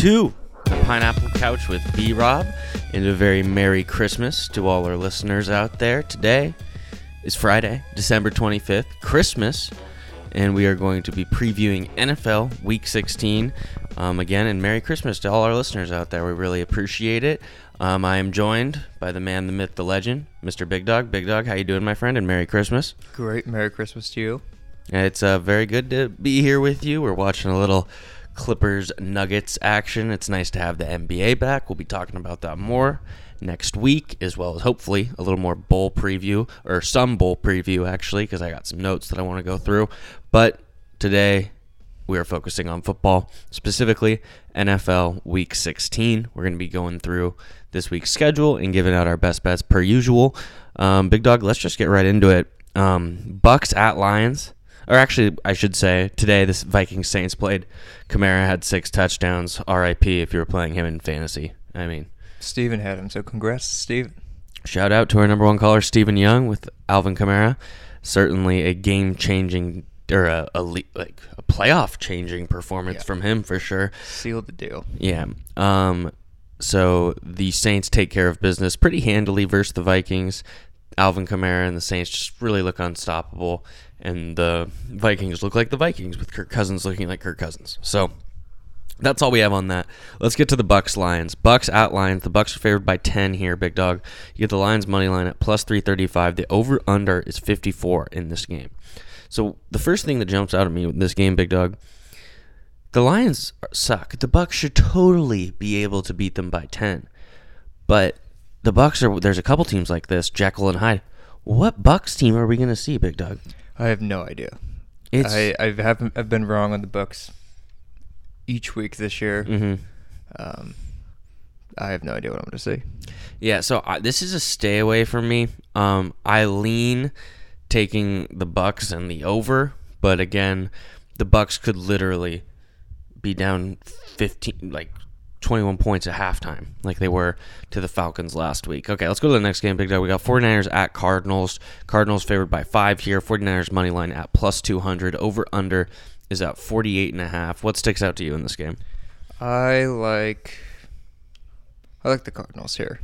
to the Pineapple Couch with B Rob and a very Merry Christmas to all our listeners out there. Today is Friday, December 25th, Christmas, and we are going to be previewing NFL Week 16. Um, again, and Merry Christmas to all our listeners out there. We really appreciate it. Um, I am joined by the man, the myth, the legend, Mr. Big Dog. Big Dog, how you doing, my friend? And Merry Christmas. Great. Merry Christmas to you. It's uh, very good to be here with you. We're watching a little Clippers Nuggets action. It's nice to have the NBA back. We'll be talking about that more next week, as well as hopefully a little more bowl preview, or some bowl preview actually, because I got some notes that I want to go through. But today, we are focusing on football, specifically NFL Week 16. We're going to be going through this week's schedule and giving out our best bets per usual. Um, Big Dog, let's just get right into it. Um, Bucks at Lions or actually, I should say, today this Vikings Saints played. Kamara had six touchdowns. RIP if you were playing him in fantasy. I mean, Steven had him, so congrats Steven. Shout out to our number one caller, Stephen Young, with Alvin Kamara. Certainly a game changing or a, a like a playoff changing performance yeah. from him for sure. Sealed the deal. Yeah. Um. So the Saints take care of business pretty handily versus the Vikings. Alvin Kamara and the Saints just really look unstoppable and the Vikings look like the Vikings with Kirk Cousins looking like Kirk Cousins. So that's all we have on that. Let's get to the Bucks Lions. Bucks at Lions. The Bucks are favored by 10 here, big dog. You get the Lions money line at plus 335. The over under is 54 in this game. So the first thing that jumps out at me in this game, big dog, the Lions suck. The Bucks should totally be able to beat them by 10. But the Bucks are there's a couple teams like this, Jekyll and Hyde. What Bucks team are we going to see, big dog? I have no idea. It's I I haven't I've been wrong on the Bucks each week this year. Mm-hmm. Um, I have no idea what I'm going to see. Yeah, so I, this is a stay away from me. Um, I lean taking the Bucks and the over, but again, the Bucks could literally be down 15 like 21 points at halftime, like they were to the Falcons last week. Okay, let's go to the next game, Big Dog. We got 49ers at Cardinals. Cardinals favored by five here. 49ers money line at plus 200. Over under is at 48 and a half. What sticks out to you in this game? I like I like the Cardinals here.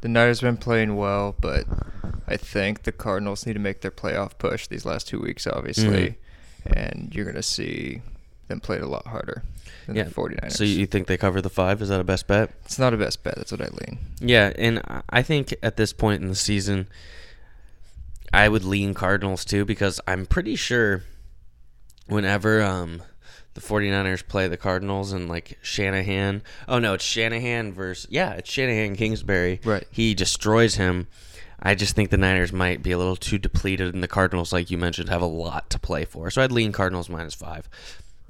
The Niners have been playing well, but I think the Cardinals need to make their playoff push these last two weeks, obviously, mm-hmm. and you're going to see them play it a lot harder than yeah. the 49ers. So you think they cover the five? Is that a best bet? It's not a best bet. That's what I lean. Yeah, and I think at this point in the season, I would lean Cardinals too because I'm pretty sure whenever um, the 49ers play the Cardinals and like Shanahan, oh no, it's Shanahan versus yeah, it's Shanahan Kingsbury. Right. He destroys him. I just think the Niners might be a little too depleted, and the Cardinals, like you mentioned, have a lot to play for. So I'd lean Cardinals minus five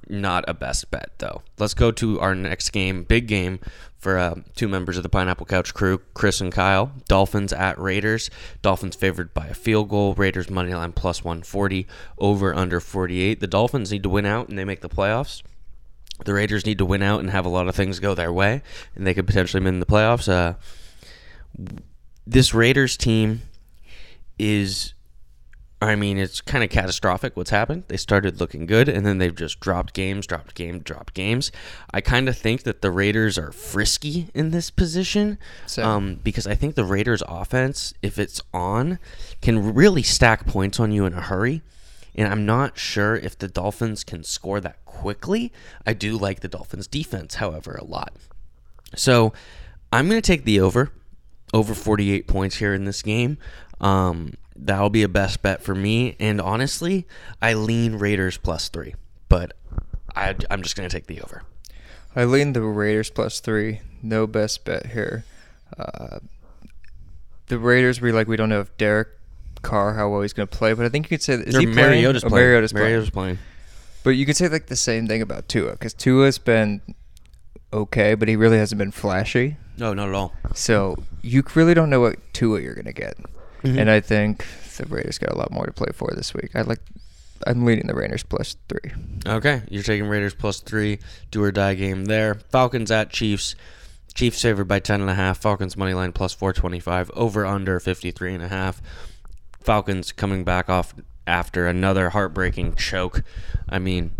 not a best bet though. Let's go to our next game, big game for uh, two members of the Pineapple Couch crew, Chris and Kyle. Dolphins at Raiders. Dolphins favored by a field goal. Raiders money line plus 140, over under 48. The Dolphins need to win out and they make the playoffs. The Raiders need to win out and have a lot of things go their way, and they could potentially win the playoffs. Uh, this Raiders team is I mean, it's kind of catastrophic what's happened. They started looking good, and then they've just dropped games, dropped games, dropped games. I kind of think that the Raiders are frisky in this position um, because I think the Raiders' offense, if it's on, can really stack points on you in a hurry. And I'm not sure if the Dolphins can score that quickly. I do like the Dolphins' defense, however, a lot. So I'm going to take the over, over 48 points here in this game. Um, that'll be a best bet for me. And honestly, I lean Raiders plus three, but I, I'm just going to take the over. I lean the Raiders plus three. No best bet here. Uh, the Raiders, we like we don't know if Derek Carr how well he's going to play, but I think you could say is or he Mariota's playing? Oh. Mariota's, Mariota's playing. playing. But you could say like the same thing about Tua because Tua's been okay, but he really hasn't been flashy. No, not at all. So you really don't know what Tua you're going to get. Mm-hmm. And I think the Raiders got a lot more to play for this week. I like. I'm leading the Raiders plus three. Okay, you're taking Raiders plus three. Do or die game there. Falcons at Chiefs. Chiefs favored by ten and a half. Falcons money line plus four twenty five. Over under fifty three and a half. Falcons coming back off after another heartbreaking choke. I mean,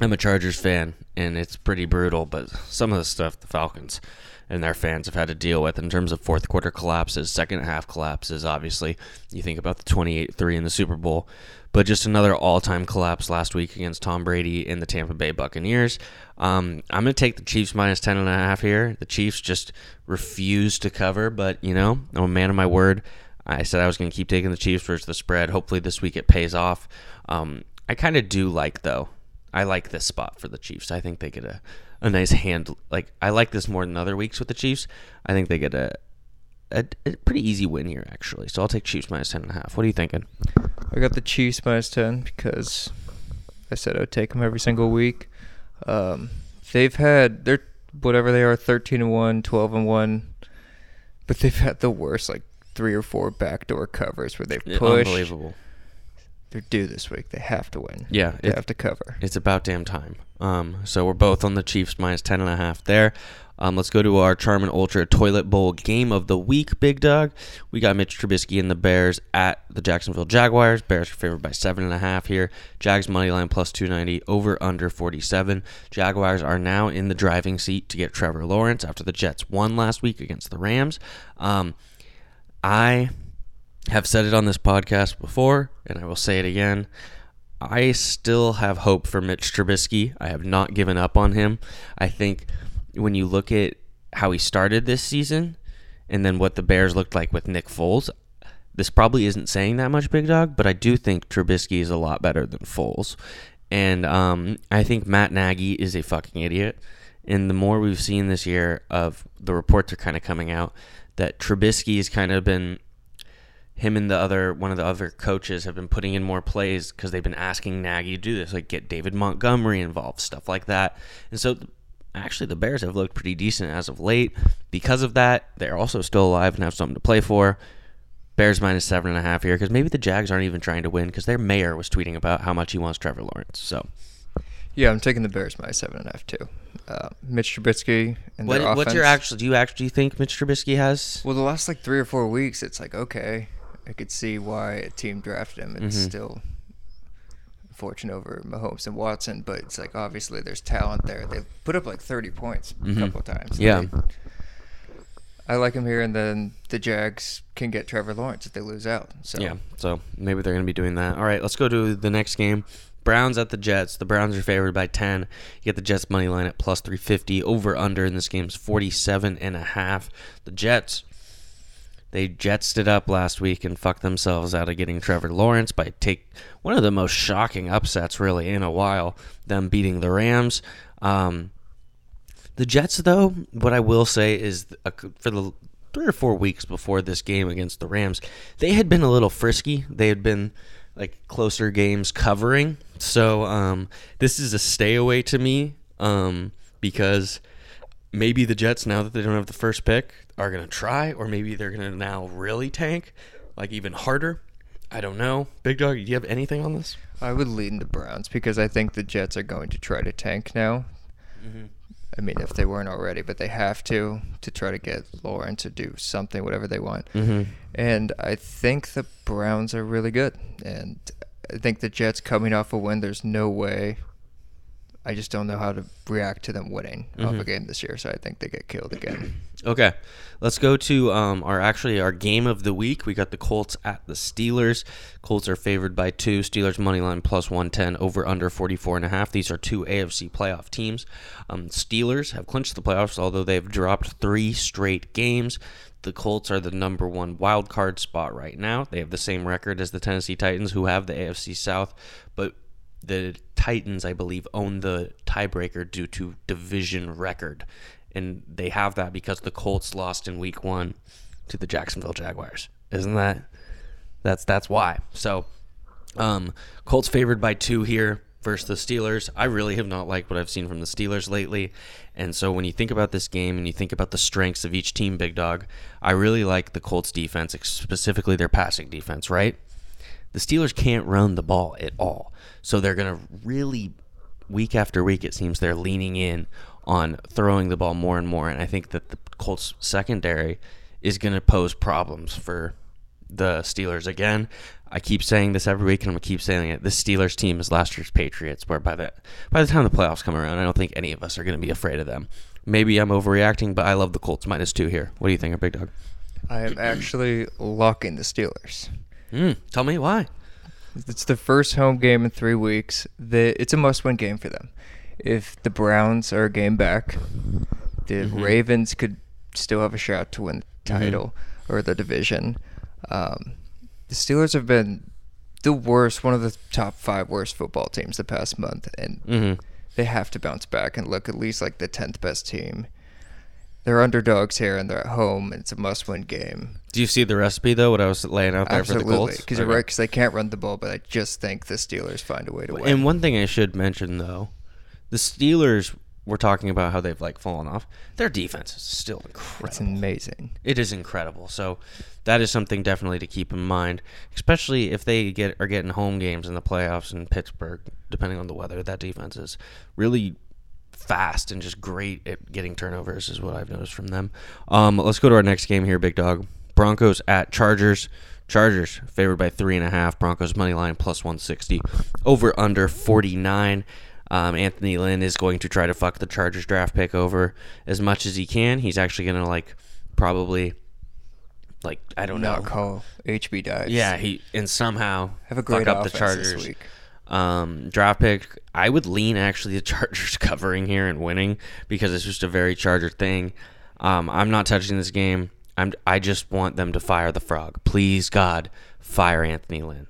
I'm a Chargers fan, and it's pretty brutal. But some of the stuff the Falcons and their fans have had to deal with in terms of fourth quarter collapses, second half collapses. Obviously, you think about the 28-3 in the Super Bowl, but just another all-time collapse last week against Tom Brady in the Tampa Bay Buccaneers. Um, I'm going to take the Chiefs minus ten and a half here. The Chiefs just refuse to cover, but you know, I'm a man of my word. I said I was going to keep taking the Chiefs versus the spread. Hopefully, this week it pays off. Um, I kind of do like though. I like this spot for the Chiefs. I think they get a, a nice hand. Like I like this more than other weeks with the Chiefs. I think they get a, a, a pretty easy win here actually. So I'll take Chiefs minus ten and a half. What are you thinking? I got the Chiefs minus 10 because I said I would take them every single week. Um, they've had, they're whatever they are, 13 and 1, 12 and 1, but they've had the worst, like three or four backdoor covers where they've pushed. Unbelievable. They're due this week. They have to win. Yeah, They it- have to cover. It's about damn time. Um, so we're both on the Chiefs minus ten and a half there. Um, let's go to our Charmin Ultra Toilet Bowl game of the week, Big Dog. We got Mitch Trubisky and the Bears at the Jacksonville Jaguars. Bears are favored by seven and a half here. Jags money line plus two ninety over under forty seven. Jaguars are now in the driving seat to get Trevor Lawrence after the Jets won last week against the Rams. Um, I have said it on this podcast before, and I will say it again. I still have hope for Mitch Trubisky. I have not given up on him. I think when you look at how he started this season and then what the Bears looked like with Nick Foles, this probably isn't saying that much, Big Dog, but I do think Trubisky is a lot better than Foles. And um, I think Matt Nagy is a fucking idiot. And the more we've seen this year of the reports are kind of coming out that Trubisky has kind of been him and the other one of the other coaches have been putting in more plays because they've been asking Nagy to do this, like get David Montgomery involved, stuff like that. And so, actually, the Bears have looked pretty decent as of late. Because of that, they're also still alive and have something to play for. Bears minus seven and a half here because maybe the Jags aren't even trying to win because their mayor was tweeting about how much he wants Trevor Lawrence. So, Yeah, I'm taking the Bears minus seven and a half too. Uh, Mitch Trubisky and what, what's your actual? Do you actually think Mitch Trubisky has? Well, the last like three or four weeks, it's like okay, I could see why a team drafted him. It's Mhm. still fortune over Mahomes and Watson, but it's like obviously there's talent there. They've put up like 30 points Mhm. a couple of times. Yeah. They- I like him here, and then the Jags can get Trevor Lawrence if they lose out. So Yeah, so maybe they're going to be doing that. All right, let's go to the next game. Browns at the Jets. The Browns are favored by 10. You get the Jets money line at plus 350. Over under in this game is 47 and a half. The Jets they jetsed it up last week and fucked themselves out of getting Trevor Lawrence by take one of the most shocking upsets really in a while. Them beating the Rams. Um, the Jets, though, what I will say is for the three or four weeks before this game against the Rams, they had been a little frisky. They had been like closer games covering. So um, this is a stay away to me um, because maybe the Jets, now that they don't have the first pick, are going to try, or maybe they're going to now really tank, like even harder. I don't know. Big Dog, do you have anything on this? I would lean the Browns because I think the Jets are going to try to tank now. I mean, if they weren't already, but they have to to try to get Lawrence to do something, whatever they want. Mm-hmm. And I think the Browns are really good. And I think the Jets coming off a win, there's no way. I just don't know how to react to them winning off Mhm. a game this year. So I think they get killed again. Okay, let's go to um, our actually our game of the week. We got the Colts at the Steelers. Colts are favored by two. Steelers money line plus one ten over under forty four and a half. These are two AFC playoff teams. Um, Steelers have clinched the playoffs, although they've dropped three straight games. The Colts are the number one wild card spot right now. They have the same record as the Tennessee Titans, who have the AFC South, but the Titans, I believe, own the tiebreaker due to division record. And they have that because the Colts lost in week one to the Jacksonville Jaguars. Isn't that that's that's why. So um Colts favored by two here versus the Steelers. I really have not liked what I've seen from the Steelers lately. And so when you think about this game and you think about the strengths of each team, Big Dog, I really like the Colts defense, specifically their passing defense, right? The Steelers can't run the ball at all. So they're going to really, week after week, it seems they're leaning in on throwing the ball more and more. And I think that the Colts secondary is going to pose problems for the Steelers again. I keep saying this every week, and I'm gonna keep saying it. The Steelers team is last year's Patriots, where by the by the time the playoffs come around, I don't think any of us are gonna be afraid of them. Maybe I'm overreacting, but I love the Colts minus two here. What do you think, Big Dog? I am actually locking the Steelers. Mm, tell me why. It's the first home game in three weeks. The, it's a must-win game for them. If the Browns are a game back, the Mhm. Ravens could still have a shot to win the Mhm. title or the division. Um, the Steelers have been the worst, one of the top five worst football teams the past month, and hmm they have to bounce back and look at least like the tenth best team. They're underdogs here, and they're at home. And it's a must-win game. Do you see the recipe though? What I was laying out there for the Absolutely, Colts? because you're Okay. right. Because they can't run the ball, but I just think the Steelers find a way to win. And one thing I should mention though, the Steelers. We're talking about how they've like fallen off. Their defense is still incredible. It's amazing. It is incredible. So that is something definitely to keep in mind, especially if they get are getting home games in the playoffs in Pittsburgh, depending on the weather. That defense is really fast and just great at getting turnovers, is what I've noticed from them. Um, let's go to our next game here, Big Dog. Broncos at Chargers. Chargers favored by three and a half. Broncos money line plus one sixty. Over under forty nine. Um, Anthony Lynn is going to try to fuck the Chargers draft pick over as much as he can. He's actually going to like probably like I don't Not know. call HB dies. Yeah, he and somehow Have a great fuck up the Chargers. this week. Um, draft pick. I would lean actually the Chargers covering here and winning because it's just a very Charger thing. Um, I'm not touching this game. I'm. I just want them to fire the frog. Please, God, fire Anthony Lynn.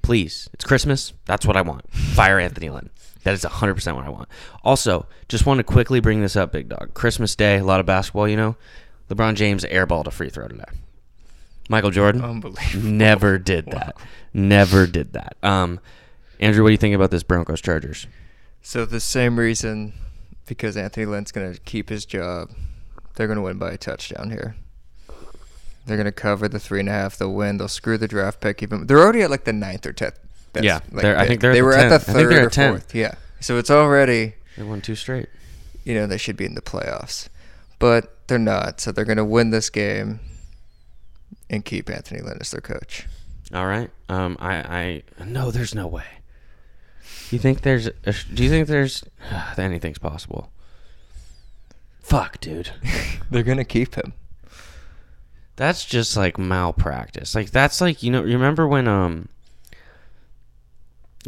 Please, it's Christmas. That's what I want. Fire Anthony Lynn. That is 100% what I want. Also, just want to quickly bring this up, Big Dog. Christmas Day, a lot of basketball, you know. LeBron James airballed a free throw today. Michael Jordan Unbelievable. never did that. Never did that. Um, Andrew, what do you think about this Broncos Chargers? So the same reason, because Anthony Lynn's going to keep his job, they're going to win by a touchdown here. They're going to cover the three and a half. They'll win. They'll screw the draft pick. Even they're already at like the ninth or tenth. Yeah, like, I think they're at they the were at 10th. the I think third or 10th. fourth. Yeah, so it's already They won two straight. you know they should be in the playoffs, but they're not. So they're going to win this game and keep Anthony Lynn as their coach. All right. Um, I, I, no, there's no way. You think there's? A, do you think there's? anything's possible. Fuck, dude. they're going to keep him. That's just like malpractice. Like that's like you know. Remember when um,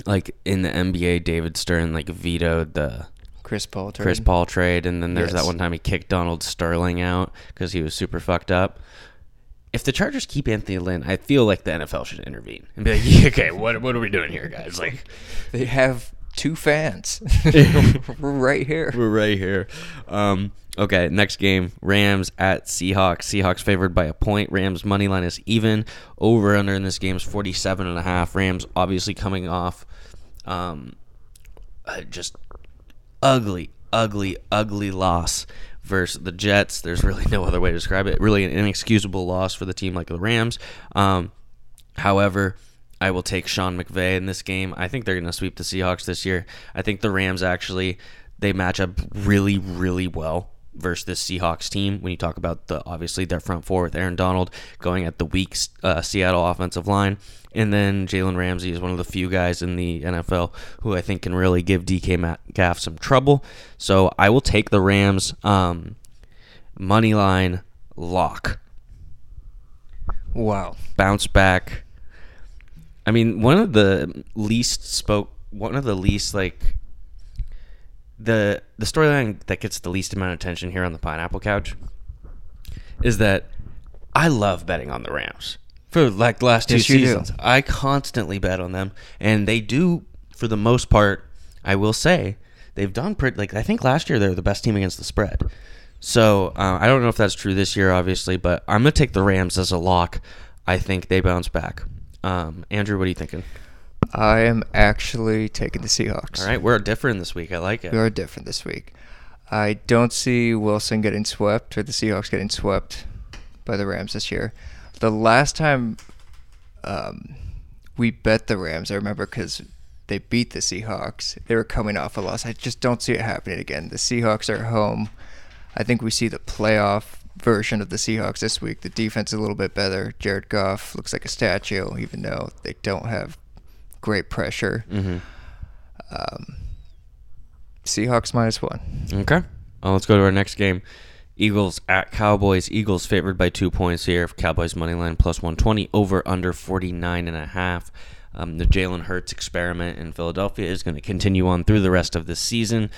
like in the NBA, David Stern like vetoed the Chris Paul. trade. Chris. Paul trade, and then there's that one time he kicked Donald Sterling out because he was super fucked up. If the Chargers keep Anthony Lynn, I feel like the NFL should intervene and be like, yeah, "Okay, what what are we doing here, guys? Like, They have two fans. We're right here. we're right here." Um, okay, next game: Rams at Seahawks. Seahawks favored by a point. Rams money line is even. Over under in this game is 47 and a half. Rams obviously coming off, um, uh, just ugly, ugly, ugly loss versus the Jets. There's really no other way to describe it. Really an inexcusable loss for the team like the Rams. Um, however, I will take Sean McVay in this game. I think they're going to sweep the Seahawks this year. I think the Rams actually they match up really, really well versus this Seahawks team. When you talk about the obviously their front four with Aaron Donald going at the weak uh, Seattle offensive line, and then Jalen Ramsey is one of the few guys in the NFL who I think can really give DK Metcalf some trouble. So I will take the Rams um, money line lock Wow. bounce back. I mean, one of the least spoke, one of the least like the the storyline that gets the least amount of attention here on the Pineapple Couch is that I love betting on the Rams for like the last two Yes, seasons. I constantly bet on them, and they do for the most part. I will say they've done pretty. Like I think last year they were the best team against the spread. So uh, I don't know if that's true this year, obviously, but I'm gonna take the Rams as a lock. I think they bounce back. Um, Andrew, what are you thinking? I am actually taking the Seahawks. All right, we're different this week. I like it. We are different this week. I don't see Wilson getting swept or the Seahawks getting swept by the Rams this year. The last time um, we bet the Rams, I remember because they beat the Seahawks. They were coming off a loss. I just don't see it happening again. The Seahawks are home. I think we see the playoff version of the Seahawks this week. The defense is a little bit better. Jared Goff looks like a statue, even though they don't have great pressure. Mm-hmm. Um, Seahawks minus one. Okay. Well, let's go to our next game. Eagles at Cowboys. Eagles favored by two points here. Cowboys money line plus 120 over under 49 and a half. Um, the Jalen Hurts experiment in Philadelphia is going to continue on through the rest of the season.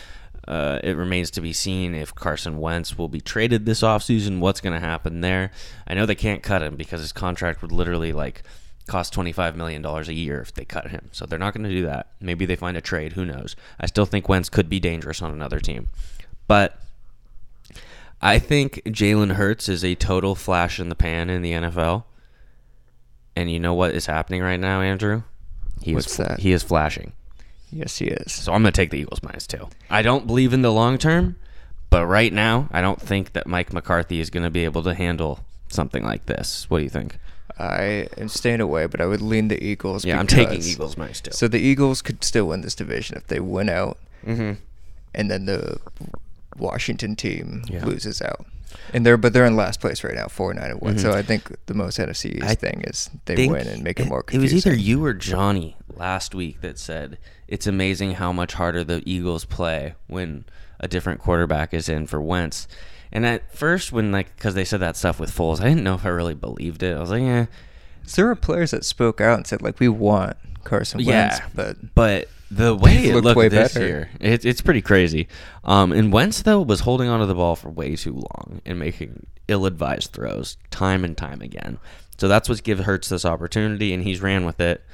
Uh, it remains to be seen if Carson Wentz will be traded this offseason. What's going to happen there? I know they can't cut him because his contract would literally like cost $25 million a year if they cut him. So they're not going to do that. Maybe they find a trade. Who knows? I still think Wentz could be dangerous on another team. But I think Jalen Hurts is a total flash in the pan in the NFL. And you know what is happening right now, Andrew? He What's is, that? He is flashing. Yes, he is. So I'm going to take the Eagles minus two. I don't believe in the long term, but right now, I don't think that Mike McCarthy is going to be able to handle something like this. What do you think? I am staying away, but I would lean the Eagles. Yeah, I'm taking Eagles minus two. So the Eagles could still win this division if they win out, mm-hmm. and then the Washington team Yeah. loses out. And they're but they're in last place right now, four nine and one. Mhm. So I think the most NFC I thing is they win and make it more It was either you or Johnny last week that said it's amazing how much harder the Eagles play when a different quarterback is in for Wentz. And at first, when like because they said that stuff with Foles, I didn't know if I really believed it. I was like, yeah, So there were players that spoke out and said like we want Carson Wentz, yeah, but but the way it looked looked way this better. year, it, it's pretty crazy. Um, and Wentz though was holding onto the ball for way too long and making ill-advised throws time and time again. So that's what's give Hurts this opportunity, and he's ran with it.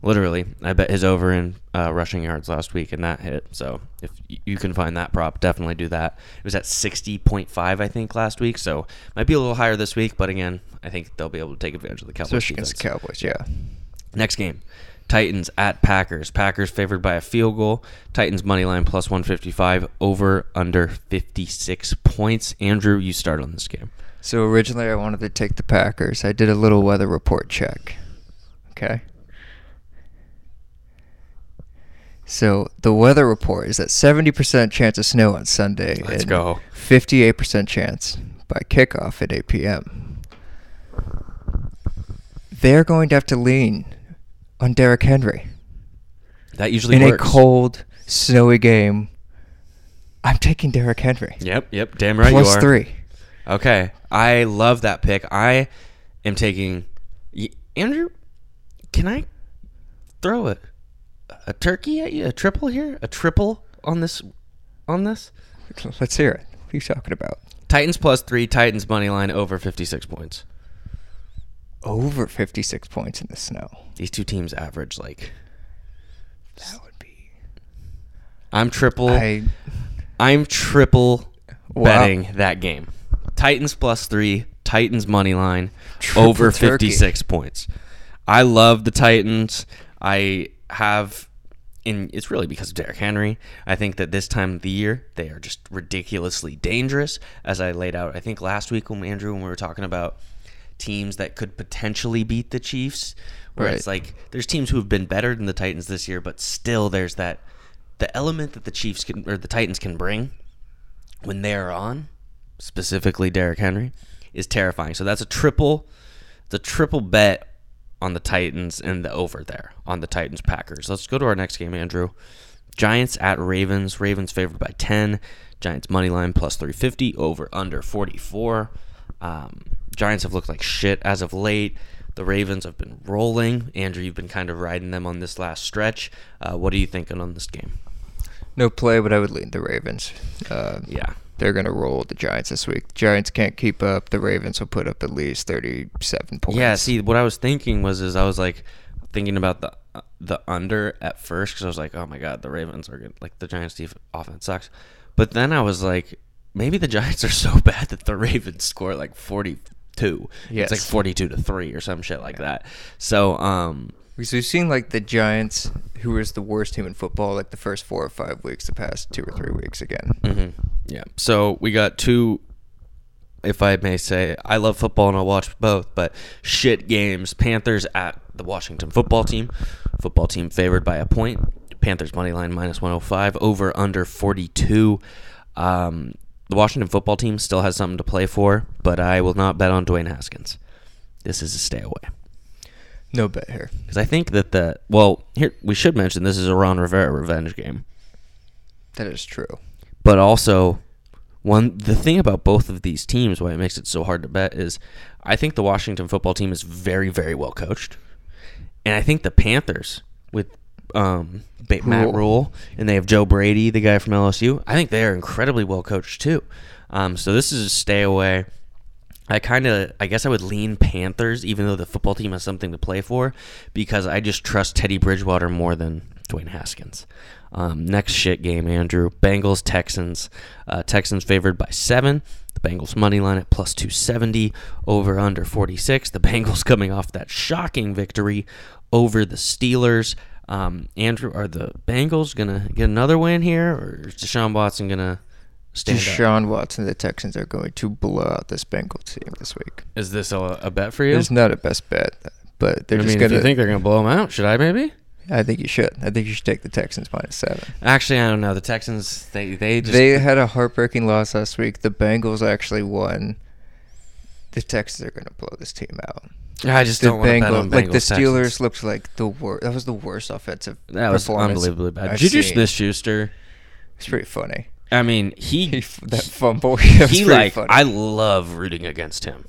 Literally, I bet his over in uh, rushing yards last week, and that hit. So if you can find that prop, definitely do that. It was at sixty point five, I think, last week. So might be a little higher this week, but again, I think they'll be able to take advantage of the Cowboys. especially against the. Cowboys, yeah. Next game. Titans at Packers. Packers favored by a field goal. Titans money line plus 155 over under 56 points. Andrew, you start on this game. So originally I wanted to take the Packers. I did a little weather report check. Okay. So the weather report is that 70% chance of snow on Sunday. Let's go. 58% chance by kickoff at 8 p.m. They're going to have to lean on Derrick Henry That usually in works. a cold, snowy game. I'm taking Derrick Henry. Yep, yep, damn right Plus you are. three. Okay, I love that pick. I am taking Andrew. Can I throw a a turkey at you? A triple here? A triple on this? On this? Let's hear it. What are you talking about? Titans plus three. Titans money line over 56 points. Over 56 points in the snow. These two teams average like That would be. I'm triple. I I'm triple Wow. betting that game. Titans plus three. Titans money line Triple over 56 points. I love the Titans. I have, and it's really because of Derrick Henry. I think that this time of the year they are just ridiculously dangerous. As I laid out, I think last week when Andrew when we were talking about teams that could potentially beat the Chiefs, where it's like there's teams who have been better than the Titans this year, but still there's that the element that the Chiefs can or the Titans can bring when they are on, specifically Derrick Henry, is terrifying. So that's a triple, the triple bet on the Titans and the over there on the Titans Packers. Let's go to our next game, Andrew. Giants at Ravens. Ravens favored by ten. Giants money line plus three fifty. Over under forty four. Um, Giants have looked like shit as of late. The Ravens have been rolling. Andrew, you've been kind of riding them on this last stretch. Uh, what are you thinking on this game? no play, but I would lean the Ravens. Uh, Yeah. They're going to roll the Giants this week. Giants can't keep up. The Ravens will put up at least 37 points. Yeah, see, what I was thinking was, is I was like thinking about the the under at first because I was like, oh my god, the Ravens are good. Like the Giants' def- offense sucks, but then I was like, maybe the Giants are so bad that the Ravens score like forty two. Yes. It's like forty two to three or some shit like that. So, um, Because we've seen like the Giants, who was the worst team in football, like the first four or five weeks, the past two or three weeks again. mhm, yeah. So we got two. If I may say, I love football and I'll watch both, but shit games. Panthers at the Washington football team. Football team favored by a point. Panthers money line minus 105 over under 42. Um, the Washington football team still has something to play for, but I will not bet on Dwayne Haskins. This is a stay away. No bet here. Because I think that the well here we should mention this is a Ron Rivera revenge game, That is true. But also one the thing about both of these teams why it makes it so hard to bet is I think the Washington football team is very very well coached, and I think the Panthers with um, ba- Matt Rhule. Rhule and they have Joe Brady, the guy from LSU. I think they are incredibly well coached too. Um, so this is a stay away. I kind of, I guess I would lean Panthers, even though the football team has something to play for, because I just trust Teddy Bridgewater more than Dwayne Haskins. Um, next shit game, Andrew. Bengals, Texans. Uh, Texans favored by seven. The Bengals money line at plus 270, over under 46. The Bengals coming off that shocking victory over the Steelers. Um, Andrew, are the Bengals going to get another win here, or is Deshaun Watson going to stand up? Deshaun Watson, the Texans are going to blow out this Bengals team this week. Is this a, a bet for you? It's not a best bet, but they're I just mean, gonna. you think they're going to blow them out, should I maybe? I think you should. I think you should take the Texans minus seven. Actually, I don't know. The Texans, they they just they had a heartbreaking loss last week. The Bengals actually won. The Texans are going to blow this team out. I just The don't want to bet on Bengals, like the Steelers, Texans. looked like the worst. That was the worst offensive. That was unbelievably bad. I've Juju. Smith-Schuster. It's pretty funny. I mean, He, he that fumble. He, he like I love rooting against him.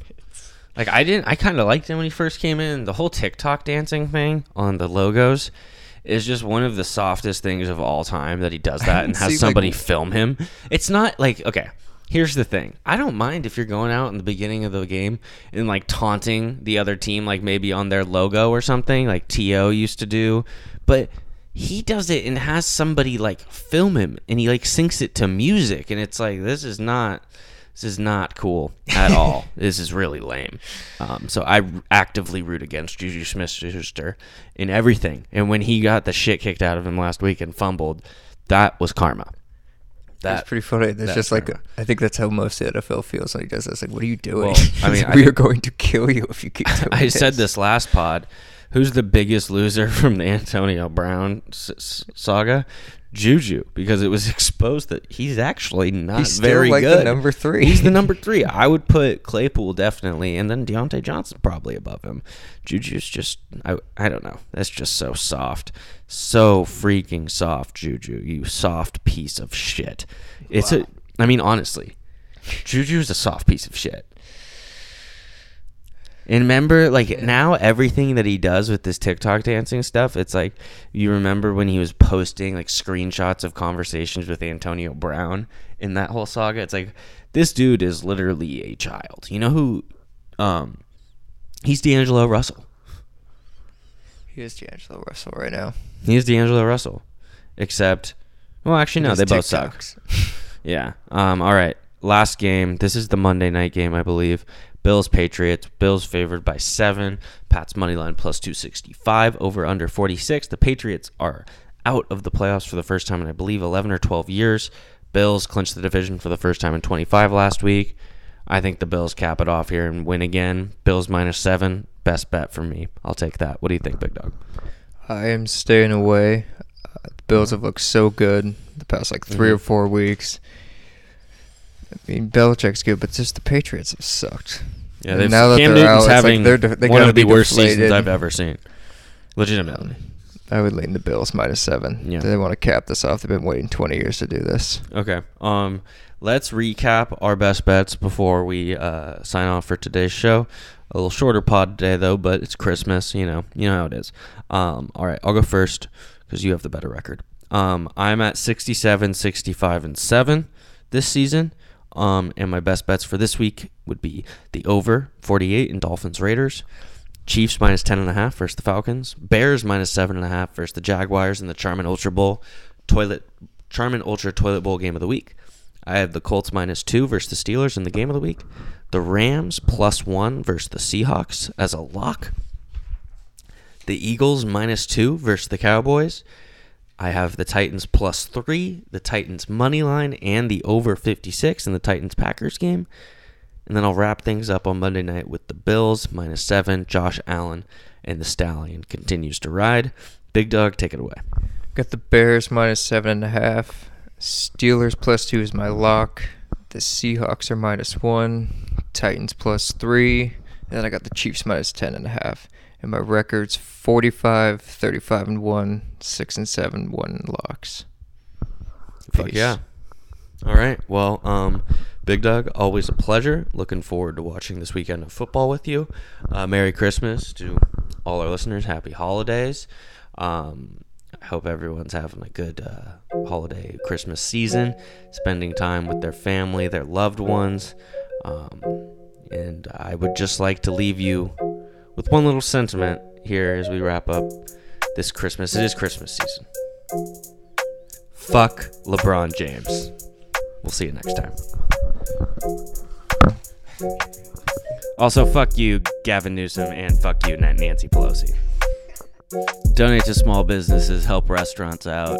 Like I didn't. I kind of liked him when he first came in. The whole TikTok dancing thing on the logos is just one of the softest things of all time that he does that and has like- somebody film him. It's not like okay. Here's the thing. I don't mind if you're going out in the beginning of the game and like taunting the other team, like maybe on their logo or something, like T.O. used to do. But he does it and has somebody like film him and he like syncs it to music and it's like this is not this is not cool at all. this is really lame. Um, so I actively root against Juju Smith-Schuster in everything. And when he got the shit kicked out of him last week and fumbled, that was karma. That's pretty funny. That's just like. I think that's how most of the NFL feels when he does this. Like, what are you doing? Well, I mean, I we are going to kill you if you keep doing I this. said this last pod. Who's the biggest loser from the Antonio Brown s- saga? Juju, because it was exposed that he's actually not He's very like the good. number three. He's the number three. I would put Claypool definitely, and then Diontae Johnson probably above him. Juju's just, I, I don't know. That's just so soft, so freaking soft. Juju, you soft piece of shit. It's a. I mean, honestly, Juju's a soft piece of shit. And remember, like now, everything that he does with this TikTok dancing stuff, it's like you remember when he was posting like screenshots of conversations with Antonio Brown in that whole saga. It's like this dude is literally a child. You know who? Um, he's D'Angelo Russell. He is D'Angelo Russell right now. He's D'Angelo Russell, except, well, actually, no, they both suck. Yeah. Um. All right. Last game. This is the Monday night game, I believe. Bills Patriots. Bills favored by seven. Pats money line plus two sixty five. Over under forty six. The Patriots are out of the playoffs for the first time in I believe eleven or twelve years. Bills clinched the division for the first time in twenty five last week. I think the Bills cap it off here and win again. Bills minus seven. Best bet for me. I'll take that. What do you think, Big Dog? I am staying away. Uh, the Bills have looked so good the past like 3 or Mhm. four weeks. I mean, Belichick's good, but just the Patriots have sucked. Yeah, they've, now that Cam they're Newton's out, it's like having they're de- they one of the worst seasons. I've ever seen. Legitimately. I would lean the Bills minus seven. Yeah. They want to cap this off. They've been waiting 20 years to do this. Okay. Um, let's recap our best bets before we uh, sign off for today's show. A little shorter pod today, though, but it's Christmas. You know, you know how it is. Um, all right, I'll go first because you have the better record. Um, I'm at 67, 65, and seven this season. Um, and my best bets for this week would be the over 48 in Dolphins Raiders. Chiefs minus ten and a half versus the Falcons. Bears minus seven and a half versus the Jaguars in the Charmin Ultra Bowl toilet Charmin Ultra Toilet Bowl game of the week. I have the Colts minus two versus the Steelers in the game of the week. The Rams plus one versus the Seahawks as a lock. The Eagles minus two versus the Cowboys. I have the Titans plus three, the Titans money line, and the over 56 in the Titans Packers game. And then I'll wrap things up on Monday night with the Bills minus seven, Josh Allen, and the Stallion continues to ride. Big Dog, take it away. Got the Bears minus seven and a half. Steelers plus two is my lock. The Seahawks are minus one. Titans plus three, and then I got the Chiefs minus ten and a half. And my record's 45, 35 and one, six and seven, one locks. Fuck yeah. All right. Well, um, Big Doug, always a pleasure. Looking forward to watching this weekend of football with you. Uh, Merry Christmas to all our listeners. Happy holidays. Um, I hope everyone's having a good uh, holiday Christmas season, spending time with their family, their loved ones. Um, and I would just like to leave you with one little sentiment here as we wrap up this Christmas. It is Christmas season. Fuck LeBron James. We'll see you next time. Also, fuck you, Gavin Newsom, and fuck you, Nancy Pelosi. Donate to small businesses, help restaurants out,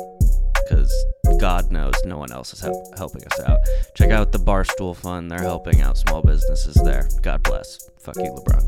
because God knows no one else is help- helping us out. Check out the Barstool Fund, they're helping out small businesses there. God bless. Fuck you, LeBron.